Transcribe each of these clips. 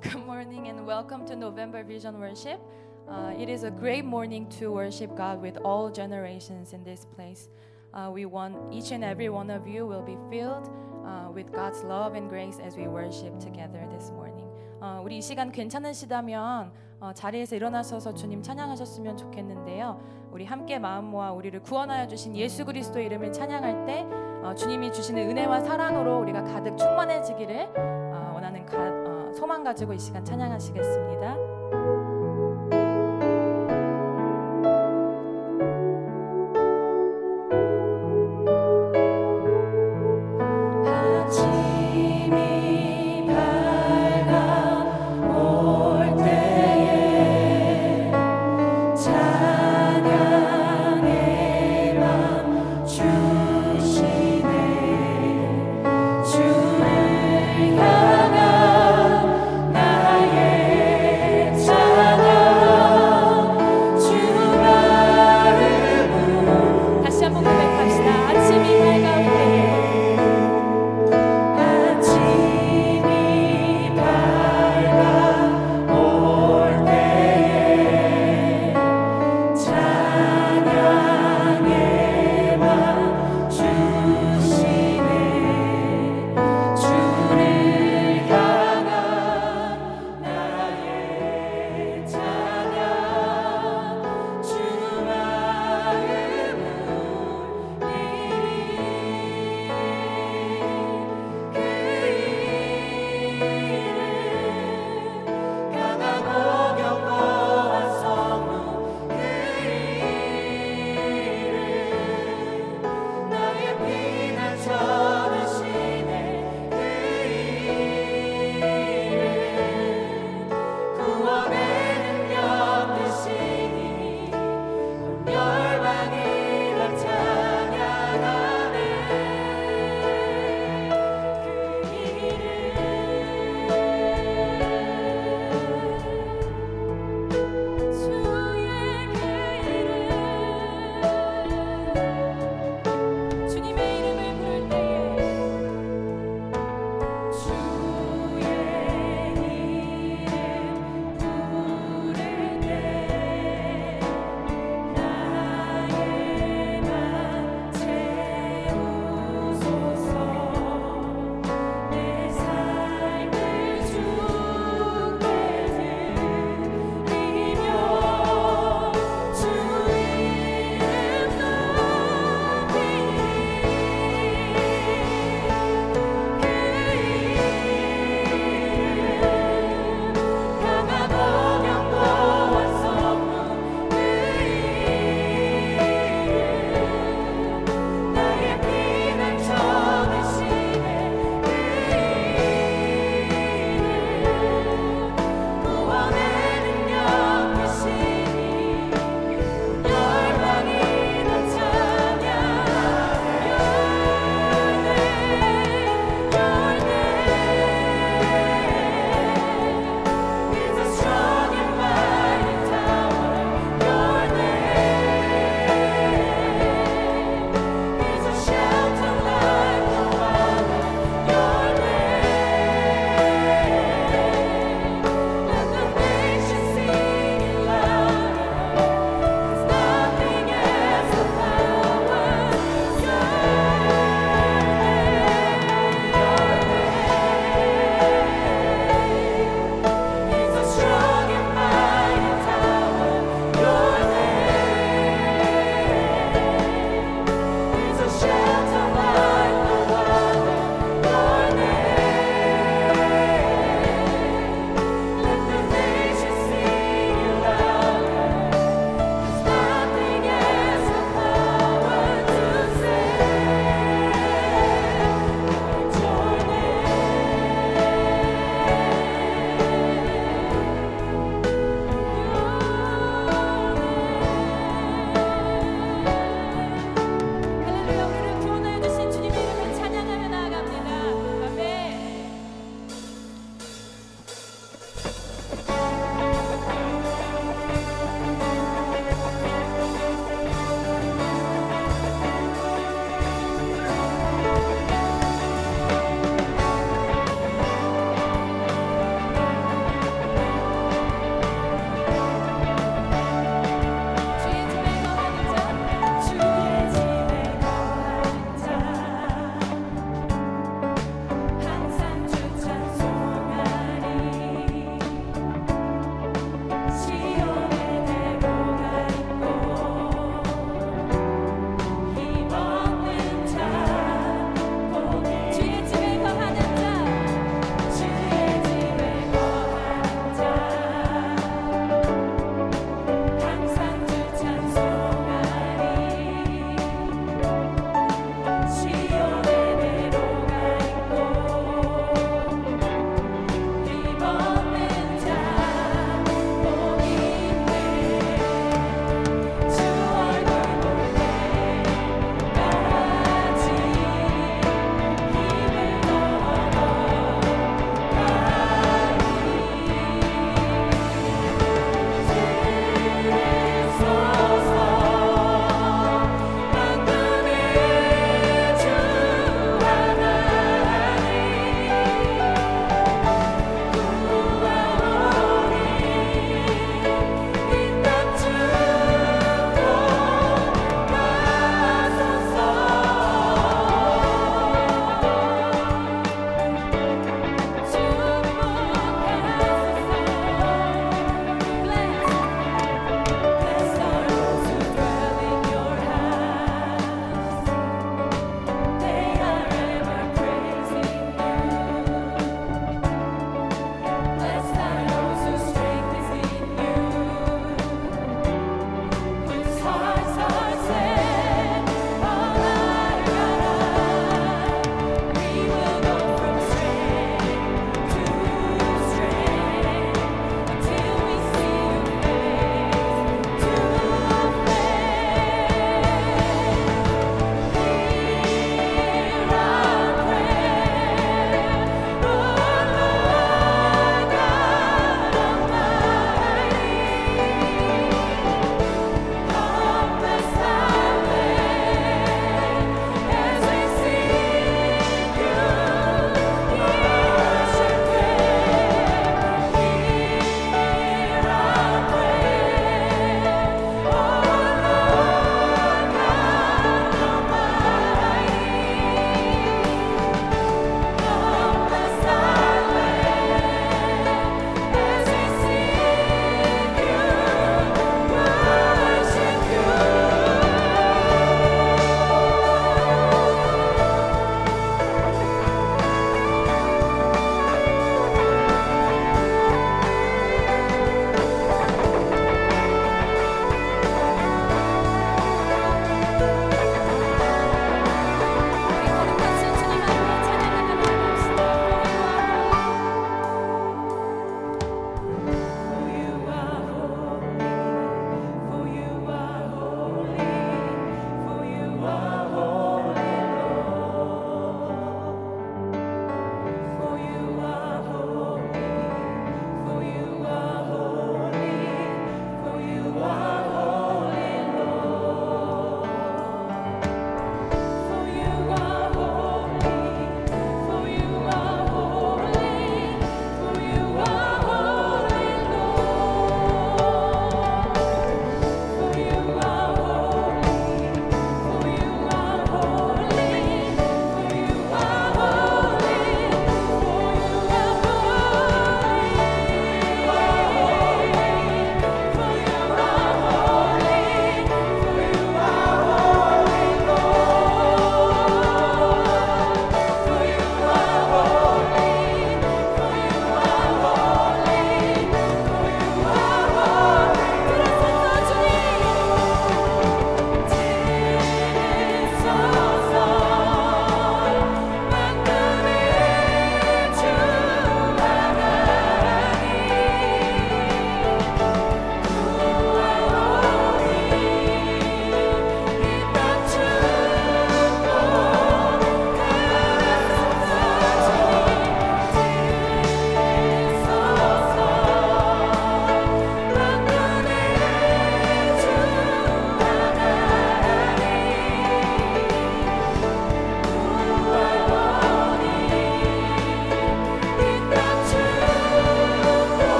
Good morning and welcome to November Vision Worship. Uh, it is a great morning to worship God with all generations in this place. Uh, we want each and every one of you will be filled uh, with God's love and grace as we worship together this morning. 어, 우리 이 시간 괜찮으시다면 어, 자리에서 일어나셔서 주님 찬양하셨으면 좋겠는데요. 우리 함께 마음 모아 우리를 구원하여 주신 예수 그리스도 이름을 찬양할 때 어, 주님이 주시는 은혜와 사랑으로 우리가 가득 충만해지기를 어, 어, 소망 가지고 이 시간 찬양하시겠습니다.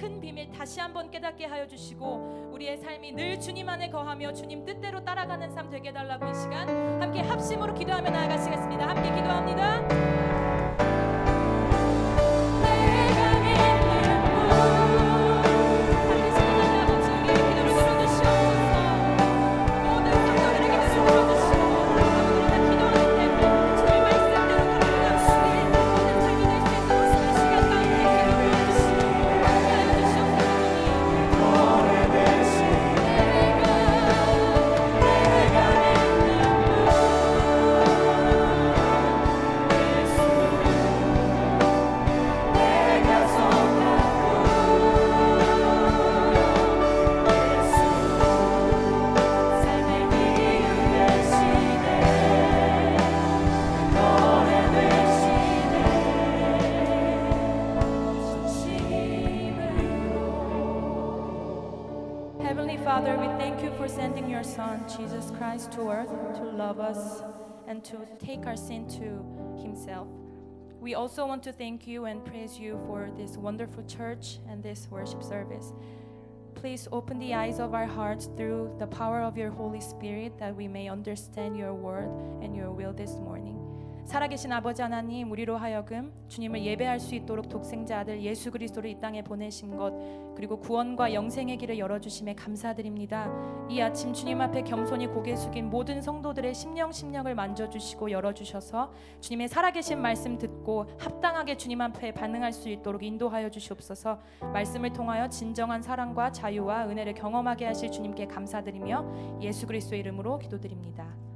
큰 비밀 다시 한번 깨닫게 하여 주시고 우리의 삶이 늘 주님 안에 거하며 주님 뜻대로 따라가는 삶 되게 달라고 이 시간 함께 합심으로 기도하며 나아가시겠습니다. 함께 기도합니다. And to take our sin to Himself. We also want to thank you and praise you for this wonderful church and this worship service. Please open the eyes of our hearts through the power of your Holy Spirit that we may understand your word and your will this morning. 살아계신 아버지 하나님, 우리로 하여금 주님을 예배할 수 있도록 독생자 아들 예수 그리스도를 이 땅에 보내신 것, 그리고 구원과 영생의 길을 열어주심에 감사드립니다. 이 아침 주님 앞에 겸손히 고개 숙인 모든 성도들의 심령 심령을 만져주시고 열어주셔서 주님의 살아계신 말씀 듣고 합당하게 주님 앞에 반응할 수 있도록 인도하여 주시옵소서. 말씀을 통하여 진정한 사랑과 자유와 은혜를 경험하게 하실 주님께 감사드리며 예수 그리스도 의 이름으로 기도드립니다.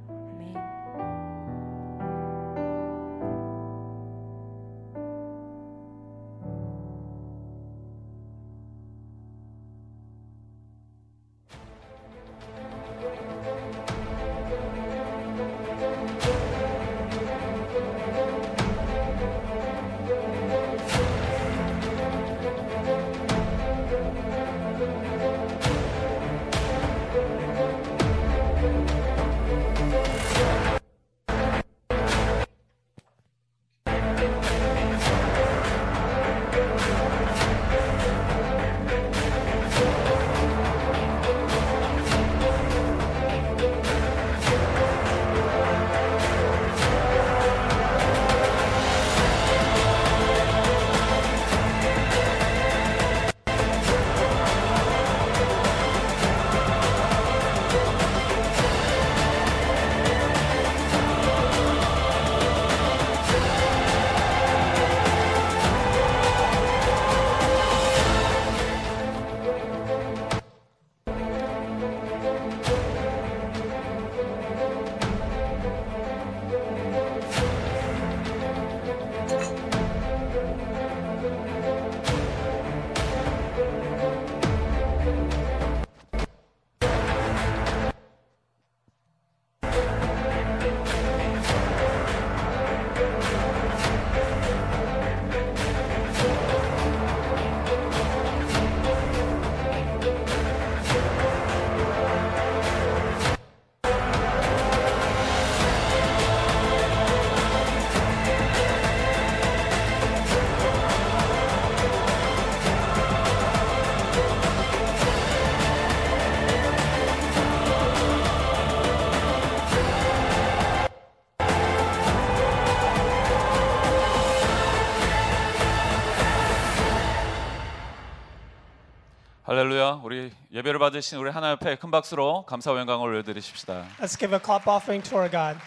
할렐루야. 우리 예배를 받으신 우리 하나님 앞에 큰 박수로 감사와 영광을 올려드리십시다. Let's give a clap offering to our God.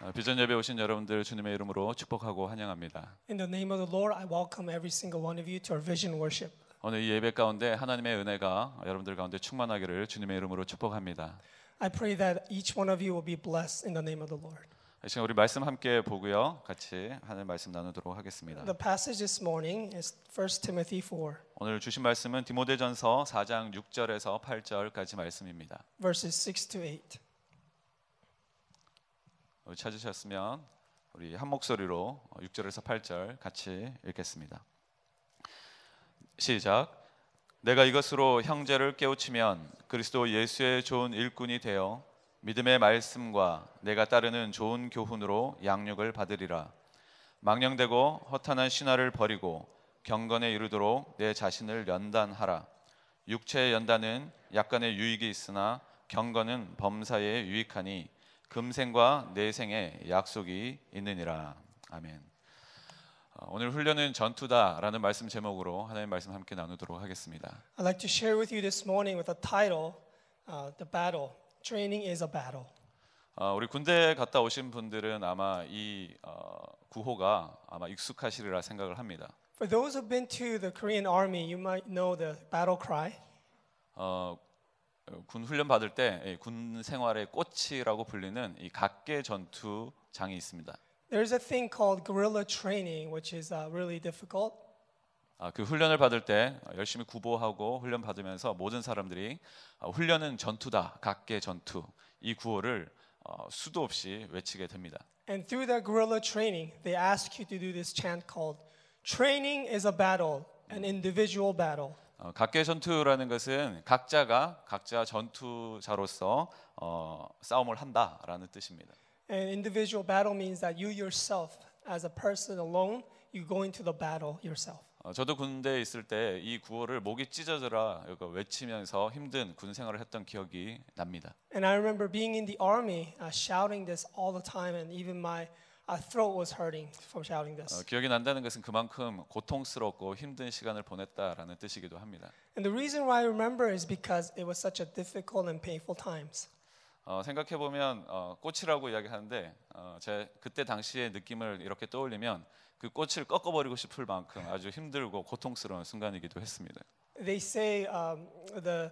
어, 비전 예배 오신 여러분들 주님의 이름으로 축복하고 환영합니다. In the name of the Lord, I welcome every single one of you to our vision worship. 오늘 이 예배 가운데 하나님의 은혜가 여러분들 가운데 충만하기를 주님의 이름으로 축복합니다. I pray that each one of you will be blessed in the name of the Lord. 이 시간 우리 말씀 함께 보고요. 같이 하나님 말씀 나누도록 하겠습니다. The passage this morning is 1 Timothy 4, 오늘 주신 말씀은 디모데전서 4장 6절에서 8절까지 말씀입니다. verses 6 to 8. 어, 찾으셨으면 우리 한 목소리로 6절에서 8절 같이 읽겠습니다. 시작. 내가 이것으로 형제를 깨우치면 그리스도 예수의 좋은 일꾼이 되어 믿음의 말씀과 내가 따르는 좋은 교훈으로 양육을 받으리라. 망령되고 허탄한 신화를 버리고 경건에 이르도록 내 자신을 연단하라. 육체의 연단은 약간의 유익이 있으나 경건은 범사에 유익하니 금생과 내생에 약속이 있느니라. 아멘. 어, 오늘 훈련은 전투다라는 말씀 제목으로 하나님 말씀 함께 나누도록 하겠습니다. I'd like to share with you this morning with a title, uh, The Battle. Training is a battle. 어, 우리 군대 갔다 오신 분들은 아마 이 어, 구호가 아마 익숙하시리라 생각을 합니다. For those who've been to the Korean Army, you might know the battle cry. 어, 군 훈련 받을 때 군 생활의 꽃이라고 불리는 이 각계 전투장이 있습니다. There's a thing called guerrilla training, which is uh, really difficult. 아, 그 훈련을 받을 때 열심히 구보하고 훈련 받으면서 모든 사람들이 아, 훈련은 전투다, 각계 전투 이 구호를 어, 수도 없이 외치게 됩니다. And through that guerrilla training, they ask you to do this chant called Training is a battle, an individual battle. 어, 각계 전투라는 것은 각자가 각자 전투자로서 어, 싸움을 한다라는 뜻입니다. An individual battle means that you yourself, as a person alone, you go into the battle yourself. 어, 저도 군대에 있을 때 이 구호를 목이 찢어져라 이거 외치면서 힘든 군 생활을 했던 기억이 납니다. And I remember being in the army, uh, shouting this all the time, and even my uh, throat was hurting from shouting 어, this. 기억이 난다는 것은 그만큼 고통스럽고 힘든 시간을 보냈다라는 뜻이기도 합니다. And the reason why I remember is because it was such a difficult and painful times. 어, 생각해 보면 어, 꽃이라고 이야기하는데 어, 제 그때 당시의 느낌을 이렇게 떠올리면 그 꽃을 꺾어버리고 싶을 만큼 아주 힘들고 고통스러운 순간이기도 했습니다. They say um, the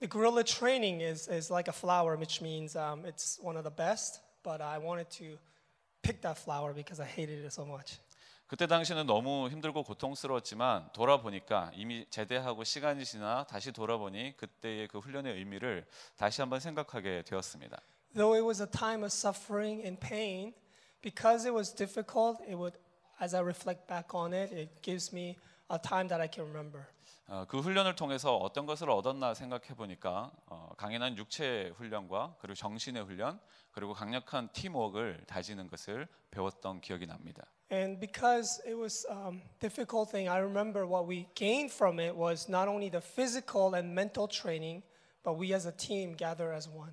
the guerrilla training is is like a flower, which means um, it's one of the best. But I wanted to pick that flower because I hated it so much. 그때 당시는 너무 힘들고 고통스러웠지만 돌아보니까 이미 제대하고 시간이 지나 다시 돌아보니 그때의 그 훈련의 의미를 다시 한번 생각하게 되었습니다. Though it was a time of suffering and pain, because it was difficult, it would, as I reflect back on it, it gives me a time that I can remember. 어, 그 훈련을 통해서 어떤 것을 얻었나 생각해 보니까 어, 강인한 육체 훈련과 그리고 정신의 훈련 그리고 강력한 팀워크를 다지는 것을 배웠던 기억이 납니다. And because it was um, difficult thing, I remember what we gained from it was not only the physical and mental training, but we as a team gather as one.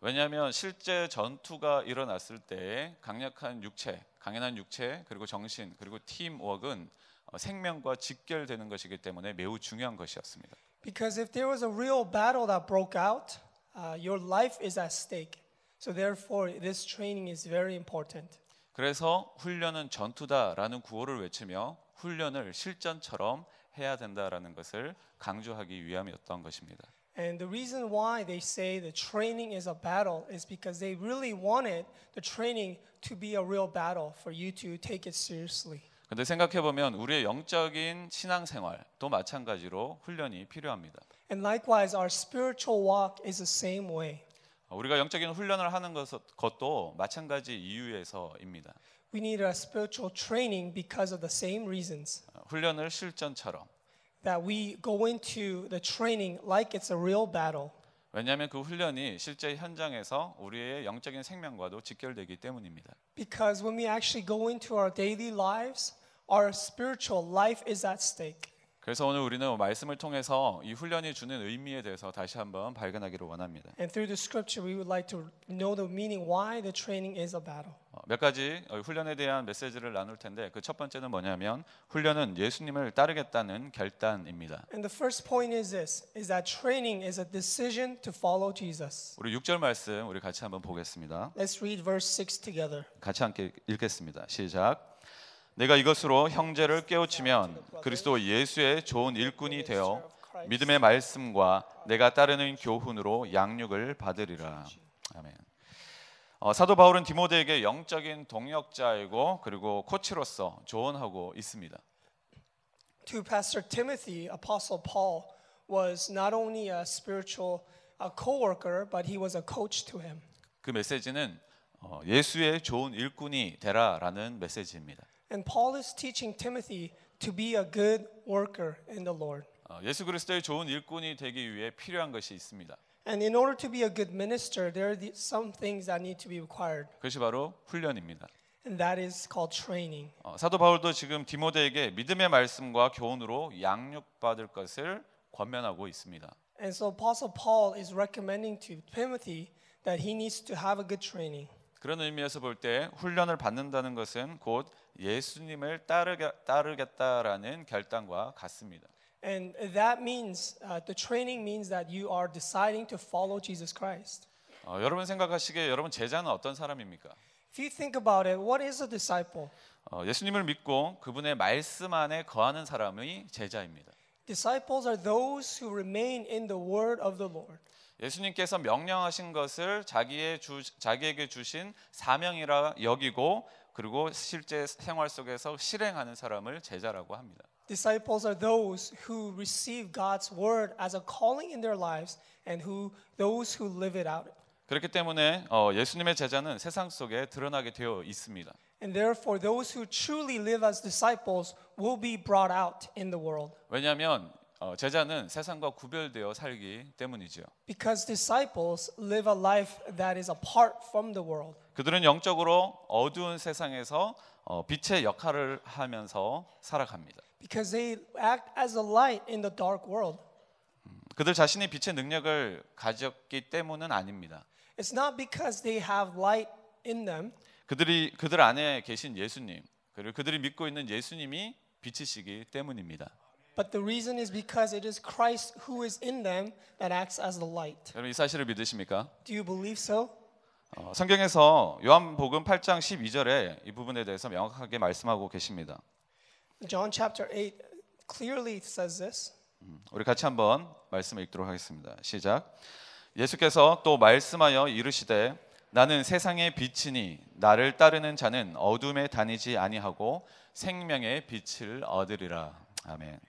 왜냐하면 실제 전투가 일어났을 때 강력한 육체, 강인한 육체 그리고 정신 그리고 팀워크는 어, 생명과 직결되는 것이기 때문에 매우 중요한 것이었습니다. Because if there was a real battle that broke out, uh, your life is at stake. So therefore, this training is very important. 그래서 훈련은 전투다라는 구호를 외치며 훈련을 실전처럼 해야 된다라는 것을 강조하기 위함이었던 것입니다. And the reason why they say the training is a battle is because they really wanted the training to be a real battle for you to take it seriously. 근데 생각해 보면 우리의 영적인 신앙생활도 마찬가지로 훈련이 필요합니다. And likewise, our spiritual walk is the same way. 어, 우리가 영적인 훈련을 하는 것- 것도 마찬가지 이유에서입니다. We need a spiritual training because of the same reasons 어, 훈련을 실전처럼 that we go into the training like it's a real battle. 왜냐하면 그 훈련이 실제 현장에서 우리의 영적인 생명과도 직결되기 때문입니다. Because when we actually go into our daily lives, our spiritual life is at stake. 그래서 오늘 우리는 말씀을 통해서 이 훈련이 주는 의미에 대해서 다시 한번 발견하기를 원합니다. And through the scripture, we would like to know the meaning why the training is a battle. 어, 몇 가지 어, 훈련에 대한 메시지를 나눌 텐데 그 첫 번째는 뭐냐면 훈련은 예수님을 따르겠다는 결단입니다. And the first point is this is that training is a decision to follow Jesus. 우리 6절 말씀 우리 같이 한번 보겠습니다. Let's read verse 6 together. 같이 함께 읽겠습니다. 시작. 내가 이것으로 형제를 깨우치면 그리스도 예수의 좋은 일꾼이 되어 믿음의 말씀과 내가 따르는 교훈으로 양육을 받으리라. 아멘. 어, 사도 바울은 디모데에게 영적인 동역자이고 그리고 코치로서 조언하고 있습니다. To Pastor Timothy, Apostle Paul was not only a spiritual co-worker, but he was a coach to him. 그 메시지는 어, 예수의 좋은 일꾼이 되라라는 메시지입니다. And Paul is teaching Timothy to be a good worker in the Lord. 어, 예수 그리스도의 좋은 일꾼이 되기 위해 필요한 것이 있습니다. And in order to be a good minister, there are the, some things that need to be required, 그것이 바로 훈련입니다. and that is called training. 어, 사도 바울도 지금 디모데에게 믿음의 말씀과 교훈으로 양육받을 것을 권면하고 있습니다. And so Apostle Paul is recommending to Timothy that he needs to have a good training. 그런 의미에서 볼 때 훈련을 받는다는 것은 곧 예수님을 따르게, 따르겠 다라는 결단과 같습니다. And that means, uh, the training means that you are deciding to follow Jesus Christ. 어, 여러분 생각하시기에 여러분 제자는 어떤 사람입니까? If you think about it, what is a disciple? 어, 예수님을 믿고 그분의 말씀 안에 거하는 사람이 제자입니다. Disciples are those who remain in the word of the Lord. 예수님께서 명령하신 것을 자기의 주, 자기에게 주신 사명이라 여기고 그리고 실제 생활 속에서 실행하는 사람을 제자라고 합니다. Disciples are those who receive God's word as a calling in their lives and who those who live it out. 그렇기 때문에 어, 예수님의 제자는 세상 속에 드러나게 되어 있습니다. And therefore those who truly live as disciples will be brought out in the world. 왜냐하면 어, 제자는 세상과 구별되어 살기 때문이죠. Because disciples live a life that is apart from the world. 그들은 영적으로 어두운 세상에서 어, 빛의 역할을 하면서 살아갑니다. Because they act as a light in the dark world. 그들 자신이 빛의 능력을 가졌기 때문은 아닙니다. It's not because they have light in them, 그들이 그들 안에 계신 예수님 그리고 그들이 믿고 있는 예수님이 빛이시기 때문입니다. But the reason is because it is Christ who is in them that acts as the light. 여러분 이 사실을 믿으십니까? Do you believe so? 어, 성경에서 요한복음 8장 12절에 이 부분에 대해서 명확하게 말씀하고 계십니다. John chapter 8 clearly says this. 우리 같이 한번 말씀을 읽도록 하겠습니다. 시작. 예수께서 또 말씀하여 이르시되 나는 세상의 빛이니 나를 따르는 자는 어둠에 다니지 아니하고 생명의 빛을 얻으리라. 아멘.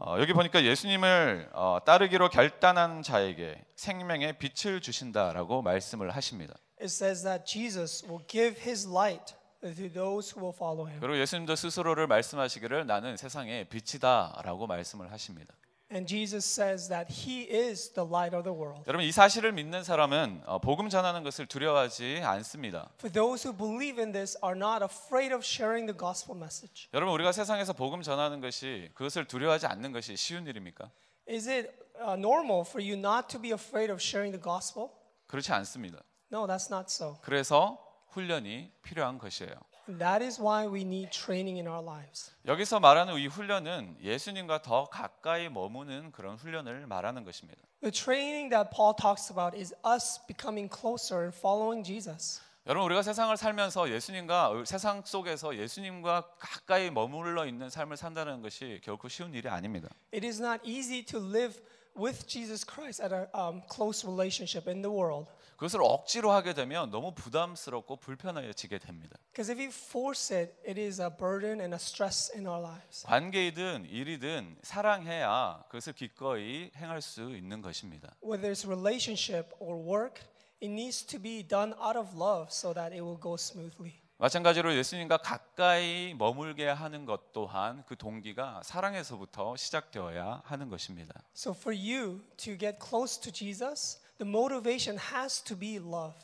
어, 여기 보니까 예수님을 어, 따르기로 결단한 자에게 생명의 빛을 주신다라고 말씀을 하십니다. It says that Jesus will give his light to those who will follow him. 그리고 예수님도 스스로를 말씀하시기를 나는 세상의 빛이다라고 말씀을 하십니다. And Jesus says that he is the light of the world. 여러분 이 사실을 믿는 사람은 어, 복음 전하는 것을 두려워하지 않습니다. For those who believe in this are not afraid of sharing the gospel message. 여러분 우리가 세상에서 복음 전하는 것이 그것을 두려워하지 않는 것이 쉬운 일입니까? Is it uh, normal for you not to be afraid of sharing the gospel? 그렇지 않습니다. No, that's not so. 그래서 훈련이 필요한 것이에요. And that is why we need training in our lives. 여기서 말하는 이 훈련은 예수님과 더 가까이 머무는 그런 훈련을 말하는 것입니다. The training that Paul talks about is us becoming closer and following Jesus. 여러분 우리가 세상을 살면서 예수님과 세상 속에서 예수님과 가까이 머물러 있는 삶을 산다는 것이 결코 쉬운 일이 아닙니다. It is not easy to live with Jesus Christ at a um, close relationship in the world. 그것을 억지로 하게 되면 너무 부담스럽고 불편해지게 됩니다. Because if we force it, it is a burden and a stress in our lives. 관계이든 일이든 사랑해야 그것을 기꺼이 행할 수 있는 것입니다. Whether it's relationship or work, it needs to be done out of love so that it will go smoothly. 마찬가지로 예수님과 가까이 머물게 하는 것 또한 그 동기가 사랑에서부터 시작되어야 하는 것입니다. So for you to get close to Jesus, the motivation has to be love.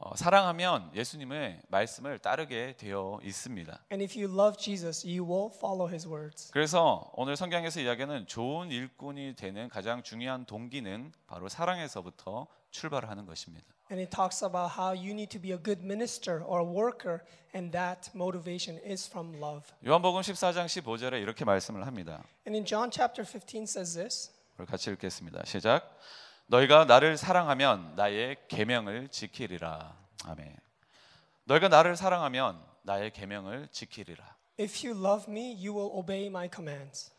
어, 사랑하면 예수님의 말씀을 따르게 되어 있습니다. And if you love Jesus, you will follow his words. 그래서 오늘 성경에서 이야기하는 좋은 일꾼이 되는 가장 중요한 동기는 바로 사랑에서부터 출발하는 것입니다. And it talks about how you need to be a good minister or a worker, and that motivation is from love. 요한복음 14장 15절에 이렇게 말씀을 합니다. And in John chapter 15 says this 우리 같이 읽겠습니다. 시작. 너희가 나를 사랑하면 나의 계명을 지키리라. 아멘. 너희가 나를 사랑하면 나의 계명을 지키리라. If you love me, you will obey my commands.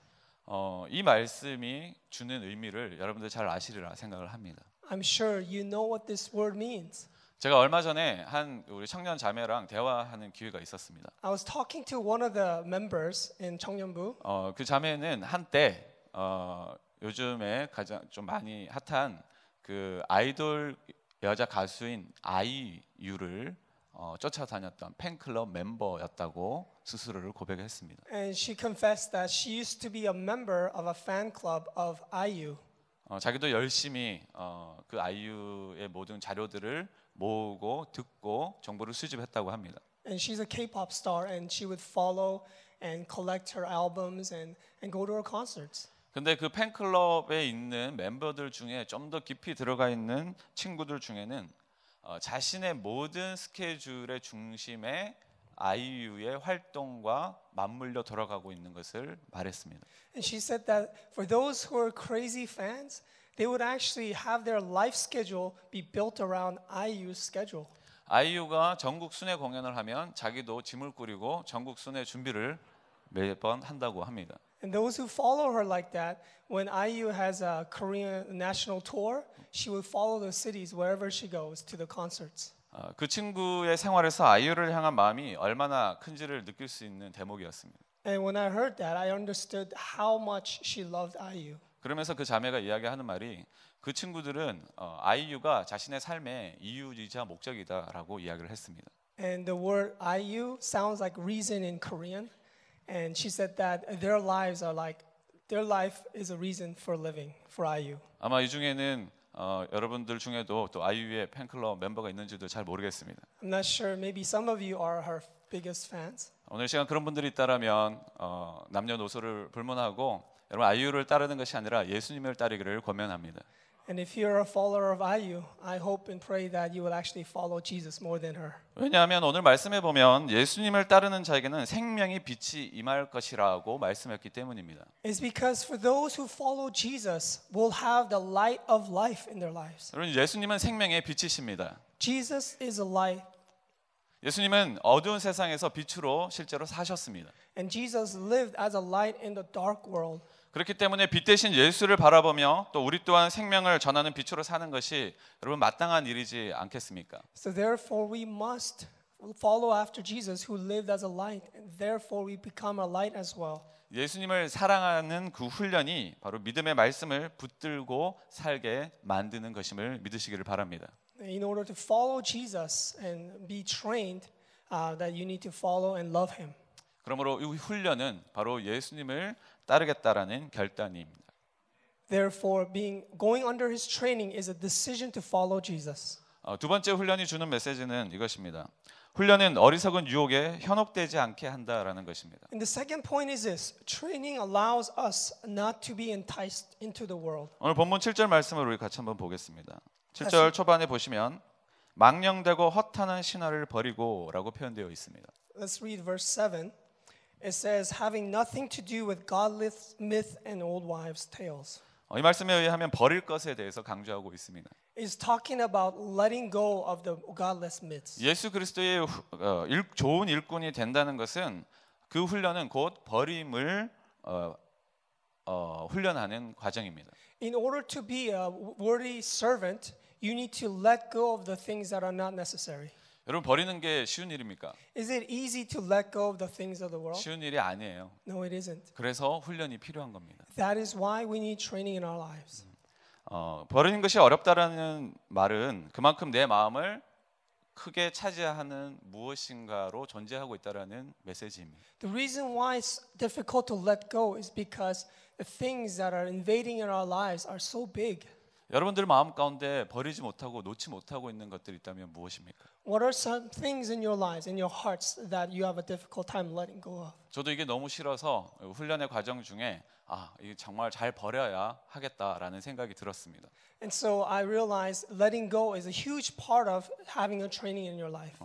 어, 이 말씀이 주는 의미를 여러분들 잘 아시리라 생각을 합니다. I'm sure you know what this word means. 제가 얼마 전에 한 우리 청년 자매랑 대화하는 기회가 있었습니다. I was talking to one of the members in 청년부. 어, 그 자매는 한때 어, 요즘에 가장 좀 많이 핫한 그 아이돌 여자 가수인 아이유를 어, 쫓아다녔던 팬클럽 멤버였다고 스스로를 고백했습니다. And she confessed that she used to be a member of a fan club of IU. 어, 자기도 열심히 어, 그 아이유의 모든 자료들을 모으고 듣고 정보를 수집했다고 합니다. And she's a K-pop star, and she would follow and collect her albums and, and go to her concerts. 근데 그 팬클럽에 있는 멤버들 중에 좀 더 깊이 들어가 있는 친구들 중에는 어, 자신의 모든 스케줄의 중심에 아이유의 활동과 맞물려 돌아가고 있는 것을 말했습니다. And she said that for those who are crazy fans, they would actually have their life schedule be built around IU's schedule. 아이유가 전국 순회 공연을 하면 자기도 짐을 꾸리고 전국 순회 준비를 매번 한다고 합니다. And those who follow her like that, when IU has a Korean national tour, she would follow the cities wherever she goes to the concerts. 어, 그 친구의 생활에서 아이유를 향한 마음이 얼마나 큰지를 느낄 수 있는 대목이었습니다. And when I heard that, I understood how much she loved IU. 그러면서 그 자매가 이야기하는 말이 그 친구들은 어, 아이유가 자신의 삶의 이유이자 목적이다라고 이야기를 했습니다. And the word IU sounds like reason in Korean. And she said that their lives are like, their life is a reason for living for IU. 아마 이 중에는 어, 여러분들 중에도 또 아이유의 팬클럽 멤버가 있는지도 잘 모르겠습니다. I'm not sure, maybe some of you are her biggest fans. 오늘 시간 그런 분들이 있다라면 어, 남녀노소를 불문하고 여러분 아이유를 따르는 것이 아니라 예수님을 따르기를 권면합니다. And if you're a follower of IU, I hope and pray that you will actually follow Jesus more than her. 왜냐하면 오늘 말씀해 보면 예수님을 따르는 자에게는 생명의 빛이 임할 것이라고 말씀했기 때문입니다. It's because for those who follow Jesus will have the light of life in their lives. 여러분 예수님은 생명의 빛이십니다. Jesus is a light, 예수님은 어두운 세상에서 빛으로 실제로 사셨습니다. and Jesus lived as a light in the dark world. 그렇기 때문에 빛 대신 예수를 바라보며 또 우리 또한 생명을 전하는 빛으로 사는 것이 여러분 마땅한 일이지 않겠습니까? So therefore, we must follow after Jesus, who lived as a light, and therefore we become a light as well. 예수님을 사랑하는 그 훈련이 바로 믿음의 말씀을 붙들고 살게 만드는 것임을 믿으시기를 바랍니다. In order to follow Jesus and be trained, uh, that you need to follow and love Him. 그러므로 이 훈련은 바로 예수님을 따르겠다라는 결단입니다. Therefore, being going under His training is a decision to follow Jesus. 어, 두 번째 훈련이 주는 메시지는 이것입니다. 훈련은 어리석은 유혹에 현혹되지 않게 한다라는 것입니다. And the second point is this training allows us not to be enticed into the world. 오늘 본문 7절 말씀을 우리 같이 한번 보겠습니다. 7절 초반에 보시면 망령되고 허탄한 신화를 버리고라고 표현되어 있습니다. Let's read verse 7. It says, having nothing to do with godless myth and old wives' tales. 어, 이 말씀에 의하면 버릴 것에 대해서 강조하고 있습니다. Is talking about letting go of the godless myths. 예수 그리스도의 후- 어, 일- 좋은 일꾼이 된다는 것은 그 훈련은 곧 버림을 어, 어, 훈련하는 과정입니다. In order to be a worthy servant, you need to let go of the things that are not necessary. 여러분 버리는 게 쉬운 일입니까? Is it easy to let go of the things of the world? 쉬운 일이 아니에요. No, it isn't. 그래서 훈련이 필요한 겁니다. That is why we need training in our lives. 어, 버리는 것이 어렵다라는 말은 그만큼 내 마음을 크게 차지하는 무엇인가로 존재하고 있다라는 메시지입니다. The reason why it's difficult to let go is because the things that are invading in our lives are so big. 여러분들 마음 가운데 버리지 못하고 놓지 못하고 있는 것들이 있다면 무엇입니까? What are some things in your lives, in your hearts, that you have a difficult time letting go of? 저도 이게 너무 싫어서 훈련의 과정 중에 아, 이게 정말 잘 버려야 하겠다라는 생각이 들었습니다. And so I realized letting go is a huge part of having a training in your life.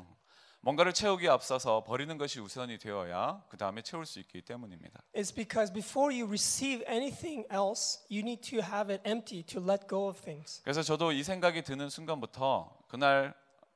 뭔가를 채우기 앞서서 버리는 것이 우선이 되어야 그 다음에 채울 수 있기 때문입니다. It's because before you receive anything else, you need to have it empty to let go of things. 그래서 저도 이 생각이 드는 순간부터 그날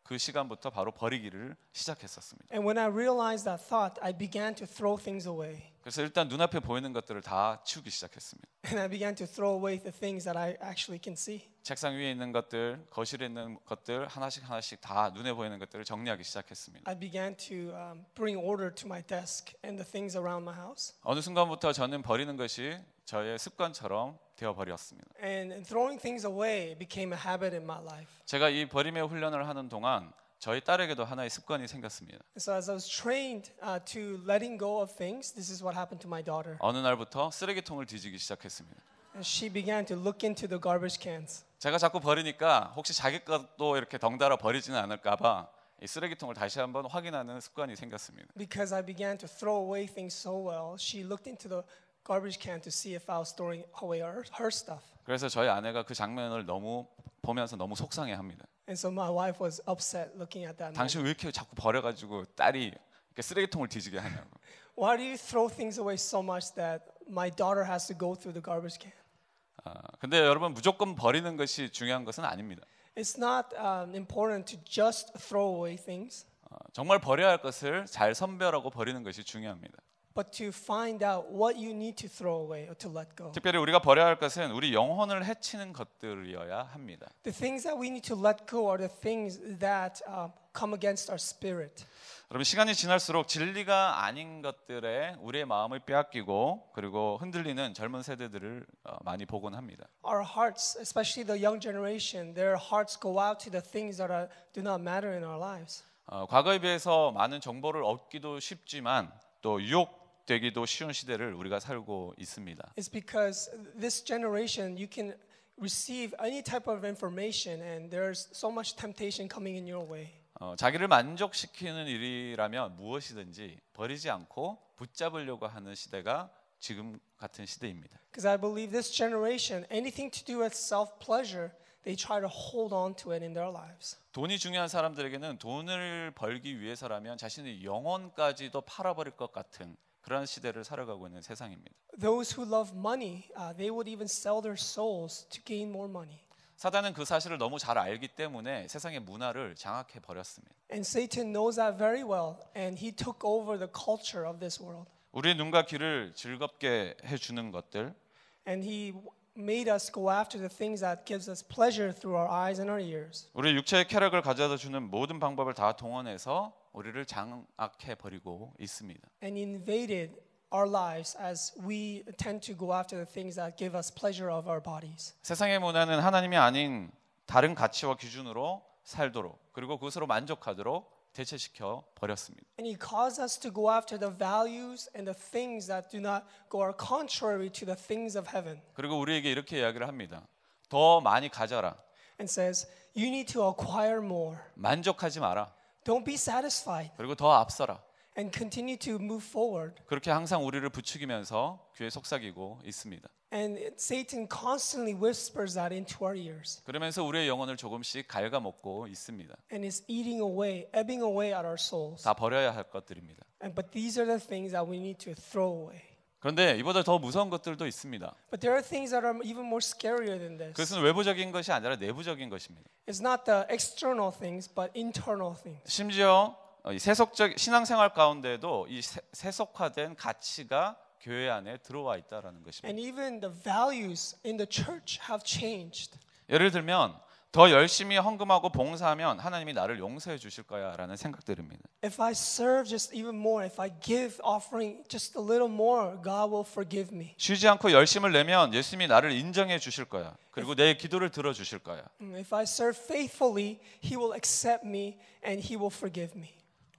그 시간부터 바로 버리기를 시작했었습니다. And when I realized that thought, I began to throw things away. 그래서 일단 눈앞에 보이는 것들을 다 치우기 시작했습니다. And I began to throw away the things that I actually can see. 책상 위에 있는 것들, 거실에 있는 것들 하나씩 하나씩 다 눈에 보이는 것들을 정리하기 시작했습니다. I began to um, bring order to my desk and the things around my house. 어느 순간부터 저는 버리는 것이 저의 습관처럼 되어 버렸습니다. And throwing things away became a habit in my life. 제가 이 버림의 훈련을 하는 동안 저희 딸에게도 하나의 습관이 생겼습니다. So as I was trained uh, to letting go of things, this is what happened to my daughter. 어느 날부터 쓰레기통을 뒤지기 시작했습니다. And she began to look into the garbage cans. 제가 자꾸 버리니까 혹시 자기 것도 이렇게 덩달아 버리지는 않을까봐 이 쓰레기통을 다시 한번 확인하는 습관이 생겼습니다. Because I began to throw away things so well, she looked into the garbage can to see if I was throwing away her, her stuff. 그래서 저희 아내가 그 장면을 너무 보면서 너무 속상해합니다. And so my wife was upset looking at that. 당신 왜 이렇게 자꾸 버려가지고 딸이 이렇게 쓰레기통을 뒤지게 하냐고. Why do you throw things away so much that my daughter has to go through the garbage can? 아, 근데 여러분 무조건 버리는 것이 중요한 것은 아닙니다. It's not um, important to just throw away things, 어, 정말 버려야 할 것을 잘 선별하고 버리는 것이 중요합니다. But to find out what you need to throw away or to let go. 특별히 우리가 버려야 할 것은 우리 영혼을 해치는 것들이어야 합니다. The things that we need to let go are the things that um, come against our spirit. 여러분 시간이 지날수록 진리가 아닌 것들에 우리의 마음을 빼앗기고 그리고 흔들리는 젊은 세대들을 어, 많이 보곤 합니다. Our hearts, especially the young generation, their hearts go out to the things that are, do not matter in our lives. 어, 과거에 비해서 많은 정보를 얻기도 쉽지만 또 유혹 되기도 쉬운 시대를 우리가 살고 있습니다. It's because this generation, you can receive any type of information, and there's so much temptation coming in your way. 어, 자기를 만족시키는 일이라면 무엇이든지 버리지 않고 붙잡으려고 하는 시대가 지금 같은 시대입니다. Because I believe this generation, anything to do with self pleasure, they try to hold on to it in their lives. 돈이 중요한 사람들에게는 돈을 벌기 위해서라면 자신의 영혼까지도 팔아버릴 것 같은 그런 시대를 살아가고 있는 세상입니다. Those who love money, uh, they would even sell their souls to gain more money. 사단은 그 사실을 너무 잘 알기 때문에 세상의 문화를 장악해 버렸습니다. And Satan knows that very well, and he took over the culture of this world. 우리의 눈과 귀를 즐겁게 해 주는 것들, And he made us go after the things that gives us pleasure through our eyes and our ears. 우리 육체의 쾌락을 가져다 주는 모든 방법을 다 동원해서 우리를 장악해 버리고 있습니다. And invaded our lives as we tend to go after the things that give us pleasure of our bodies. 세상의 문화는 하나님이 아닌 다른 가치와 기준으로 살도록 그리고 그것으로 만족하도록 대체시켜 버렸습니다. And he caused us to go after the values and the things that do not go are contrary to the things of heaven. 그리고 우리에게 이렇게 이야기를 합니다. 더 많이 가져라. And says, you need to acquire more. 만족하지 마라. Don't be satisfied 그리고 더 앞서라. and continue to move forward. 그렇게 항상 우리를 부추기면서 귀에 속삭이고 있습니다. And Satan constantly whispers that into our ears 그러면서 우리의 영혼을 조금씩 갉아먹고 있습니다. and is eating away, ebbing away at our souls. 다 버려야 할 것들입니다. And, but these are the things that we need to throw away. 그런데 이보다 더 무서운 것들도 있습니다. But there are things that are even more scarier than this. 그것은 외부적인 것이 아니라 내부적인 것입니다. It's not the external things, but internal things. 심지어 어, 이 세속적 신앙생활 가운데도 이 세- 세속화된 가치가 교회 안에 들어와 있다라는 것입니다. And even the values in the church have changed. 예를 들면 더 열심히 헌금하고 봉사하면 하나님이 나를 용서해 주실 거야라는 생각들입니다. If I serve just even more, if I give offering just a little more, God will forgive me. 쉬지 않고 열심을 내면 예수님이 나를 인정해 주실 거야. 그리고 내 기도를 들어 주실 거야. Mm, If I serve faithfully, He will accept me and He will forgive me.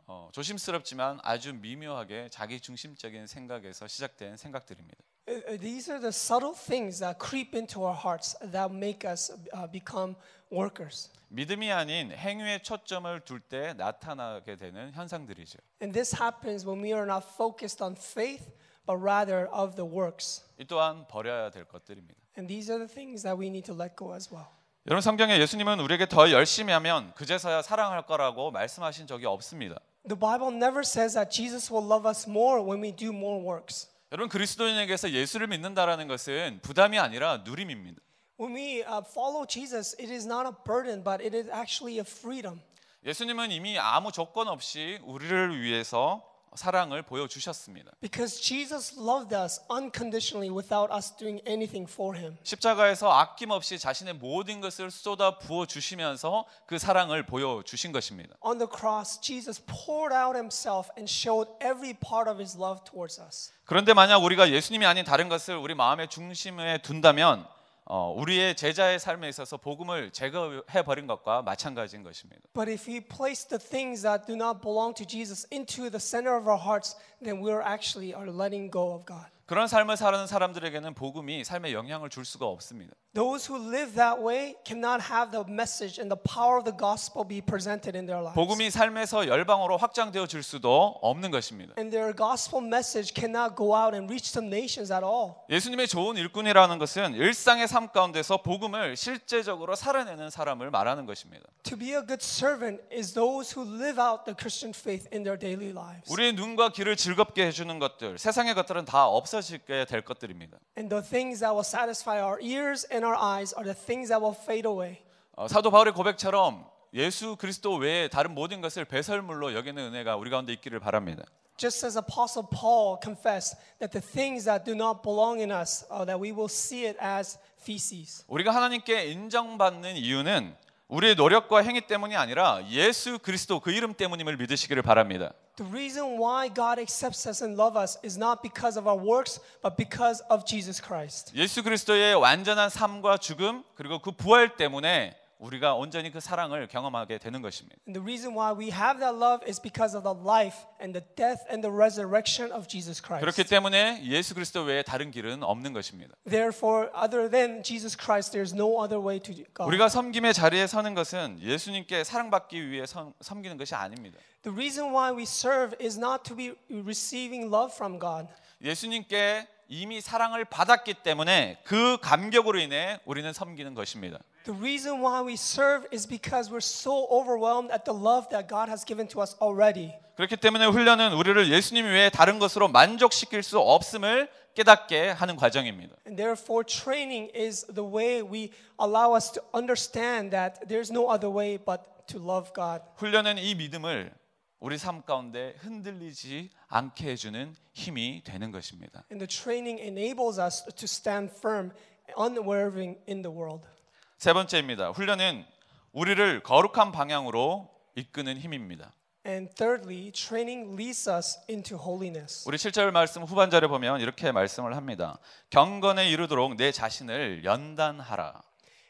어, 조심스럽지만 아주 미묘하게 자기 중심적인 생각에서 시작된 생각들입니다. Uh, uh, These are the subtle things that creep into our hearts that make us uh, become workers. 믿음이 아닌 행위에 초점을 둘 때 나타나게 되는 현상들이죠. And this happens when we are not focused on faith, but rather of the works. 이 또한 버려야 될 것들입니다. And these are the things that we need to let go as well. 여러분 성경에 예수님은 우리에게 더 열심히 하면 그제서야 사랑할 거라고 말씀하신 적이 없습니다. The Bible never says that Jesus will love us more when we do more works. 여러분 그리스도인에게서 예수를 믿는다라는 것은 부담이 아니라 누림입니다. When we uh, follow Jesus, it is not a burden, but it is actually a freedom. 예수님은 이미 아무 조건 없이 우리를 위해서 사랑을 보여 주셨습니다. Because Jesus loved us unconditionally without us doing anything for him. 십자가에서 아낌없이 자신의 모든 것을 쏟아 부어 주시면서 그 사랑을 보여 주신 것입니다. On the cross, Jesus poured out himself and showed every part of his love towards us. 그런데 만약 우리가 예수님이 아닌 다른 것을 우리 마음의 중심에 둔다면 어, 우리의 제자의 삶에 있어서 복음을 제거해 버린 것과 마찬가지인 것입니다. But if we place the things that do not belong to Jesus into the center of our hearts, then we are actually are letting go of God. 그런 삶을 사는 사람들에게는 복음이 삶에 영향을 줄 수가 없습니다. Those who live that way cannot have the message and the power of the gospel be presented in their lives. 복음이 삶에서 열방으로 확장되어 질 수도 없는 것입니다. And their gospel message cannot go out and reach the nations at all. 예수님의 좋은 일꾼이라는 것은 일상의 삶 가운데서 복음을 실제적으로 살아내는 사람을 말하는 것입니다. To be a good servant is those who live out the Christian faith in their daily lives. 우리의 눈과 귀를 즐겁게 해주는 것들, 세상의 것들은 다 없어지게 될 것들입니다. And the things that will satisfy our ears and our eyes are the things that will fade away. 어, 사도 바울의 고백처럼 예수 그리스도 외에 다른 모든 것을 배설물로 여기는 은혜가 우리 가운데 있기를 바랍니다. Just as Apostle Paul confessed that the things that do not belong in us, uh, that we will see it as feces. 우리가 하나님께 인정받는 이유는 우리의 노력과 행위 때문이 아니라 예수 그리스도 그 이름 때문임을 믿으시기를 바랍니다. The reason why God accepts us and loves us is not because of our works, but because of Jesus Christ. 예수 그리스도의 완전한 삶과 죽음 그리고 그 부활 때문에 우리가 온전히 그 사랑을 경험하게 되는 것입니다. And the reason why we have that love is because of the life and the death and the resurrection of Jesus 그렇기 Christ. 때문에 예수 그리스도 외에 다른 길은 없는 것입니다. Therefore, other than Jesus Christ, there's no other way to God. 우리가 섬김의 자리에 서는 것은 예수님께 사랑받기 위해 섬, 섬기는 것이 아닙니다. The reason why we serve is not to be receiving love from God. 예수님께 이미 사랑을 받았기 때문에 그 감격으로 인해 우리는 섬기는 것입니다. The reason why we serve is because we're so overwhelmed at the love that God has given to us already. 그렇기 때문에 훈련은 우리를 예수님 외에 다른 것으로 만족시킬 수 없음을 깨닫게 하는 과정입니다. And therefore, training is the way we allow us to understand that there's no other way but to love God. 훈련은 이 믿음을 우리 삶 가운데 흔들리지 않게 해주는 힘이 되는 것입니다. And the training enables us to stand firm, unwavering in the world. 세 번째입니다. 훈련은 우리를 거룩한 방향으로 이끄는 힘입니다. And thirdly, training leads us into holiness. 우리 7절 말씀 후반절에 보면 이렇게 말씀을 합니다. 경건에 이르도록 내 자신을 연단하라.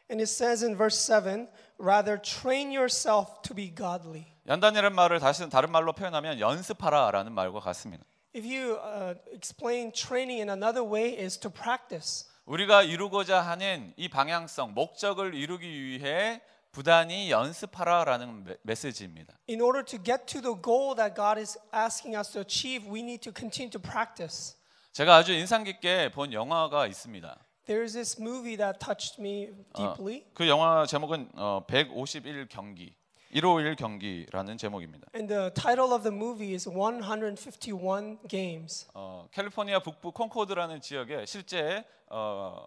And it says in verse 7 rather train yourself to be godly. 연단이라는 말을 다시 다른 말로 표현하면 연습하라라는 말과 같습니다. If you uh, explain training in another way, is to practice. 우리가 이루고자 하는 이 방향성, 목적을 이루기 위해 부단히 연습하라라는 메- 메시지입니다. In order to get to the goal that God is asking us to achieve, we need to continue to practice. 제가 아주 인상 깊게 본 영화가 있습니다. There is this movie that touched me deeply, 그 영화 제목은 어, 151 경기, 151 경기라는 제목입니다. and the title of the movie is 151 Games. 어, 캘리포니아 북부 콘코드라는 지역에 실제 어,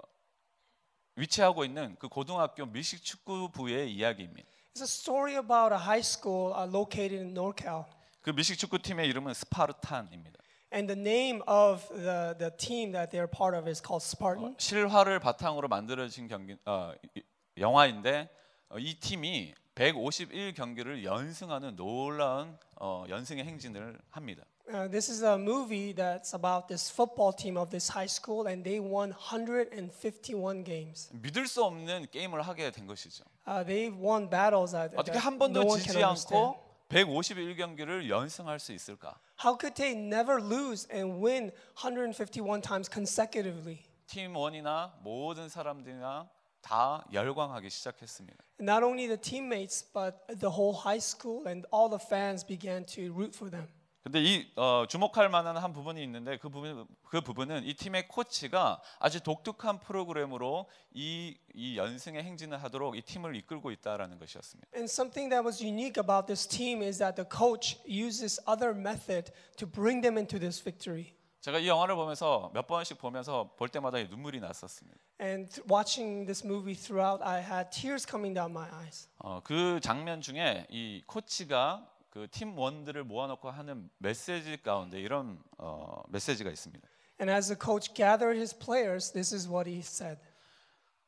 위치하고 있는 그 고등학교 미식 축구부의 이야기입니다. It's a story about a high school uh, located in NorCal. 그 미식 축구팀의 이름은 스파르탄입니다. And the name of the, the team that they're part of is called Spartan. 실화를 바탕으로 만들어진 경기 어, 이- 영화인데 어, 이 팀이 151 경기를 연승하는 놀라운 어, 연승의 행진을 합니다. Uh, this is a movie that's about this football team of this high school, and they won 151 games. 믿을 수 없는 게임을 하게 된 것이죠. Uh, they've won battles that, 어떻게 that 한 번도 no one can 지지 understand. 않고 151 경기를 연승할 수 있을까? How could they never lose and win 151 times consecutively? 팀 원이나 모든 사람들이나 다 열광하기 시작했습니다. Not only the teammates, but the whole high school and all the fans began to root for them. 근데 이 어, 주목할 만한 한 부분이 있는데 그 부분 그 부분은 이 팀의 코치가 아주 독특한 프로그램으로 이, 이 연승의 행진을 하도록 이 팀을 이끌고 있다라는 것이었습니다. And something that was unique about this team is that the coach used this other method to bring them into this victory. 제가 이 영화를 보면서 몇 번씩 보면서 볼 때마다 눈물이 났었습니다. And watching this movie throughout, I had tears coming down my eyes. 어, 그 장면 중에 이 코치가 그 팀 원들을 모아놓고 하는 메시지 가운데 이런 어, 메시지가 있습니다. And as the coach gathered his players, this is what he said.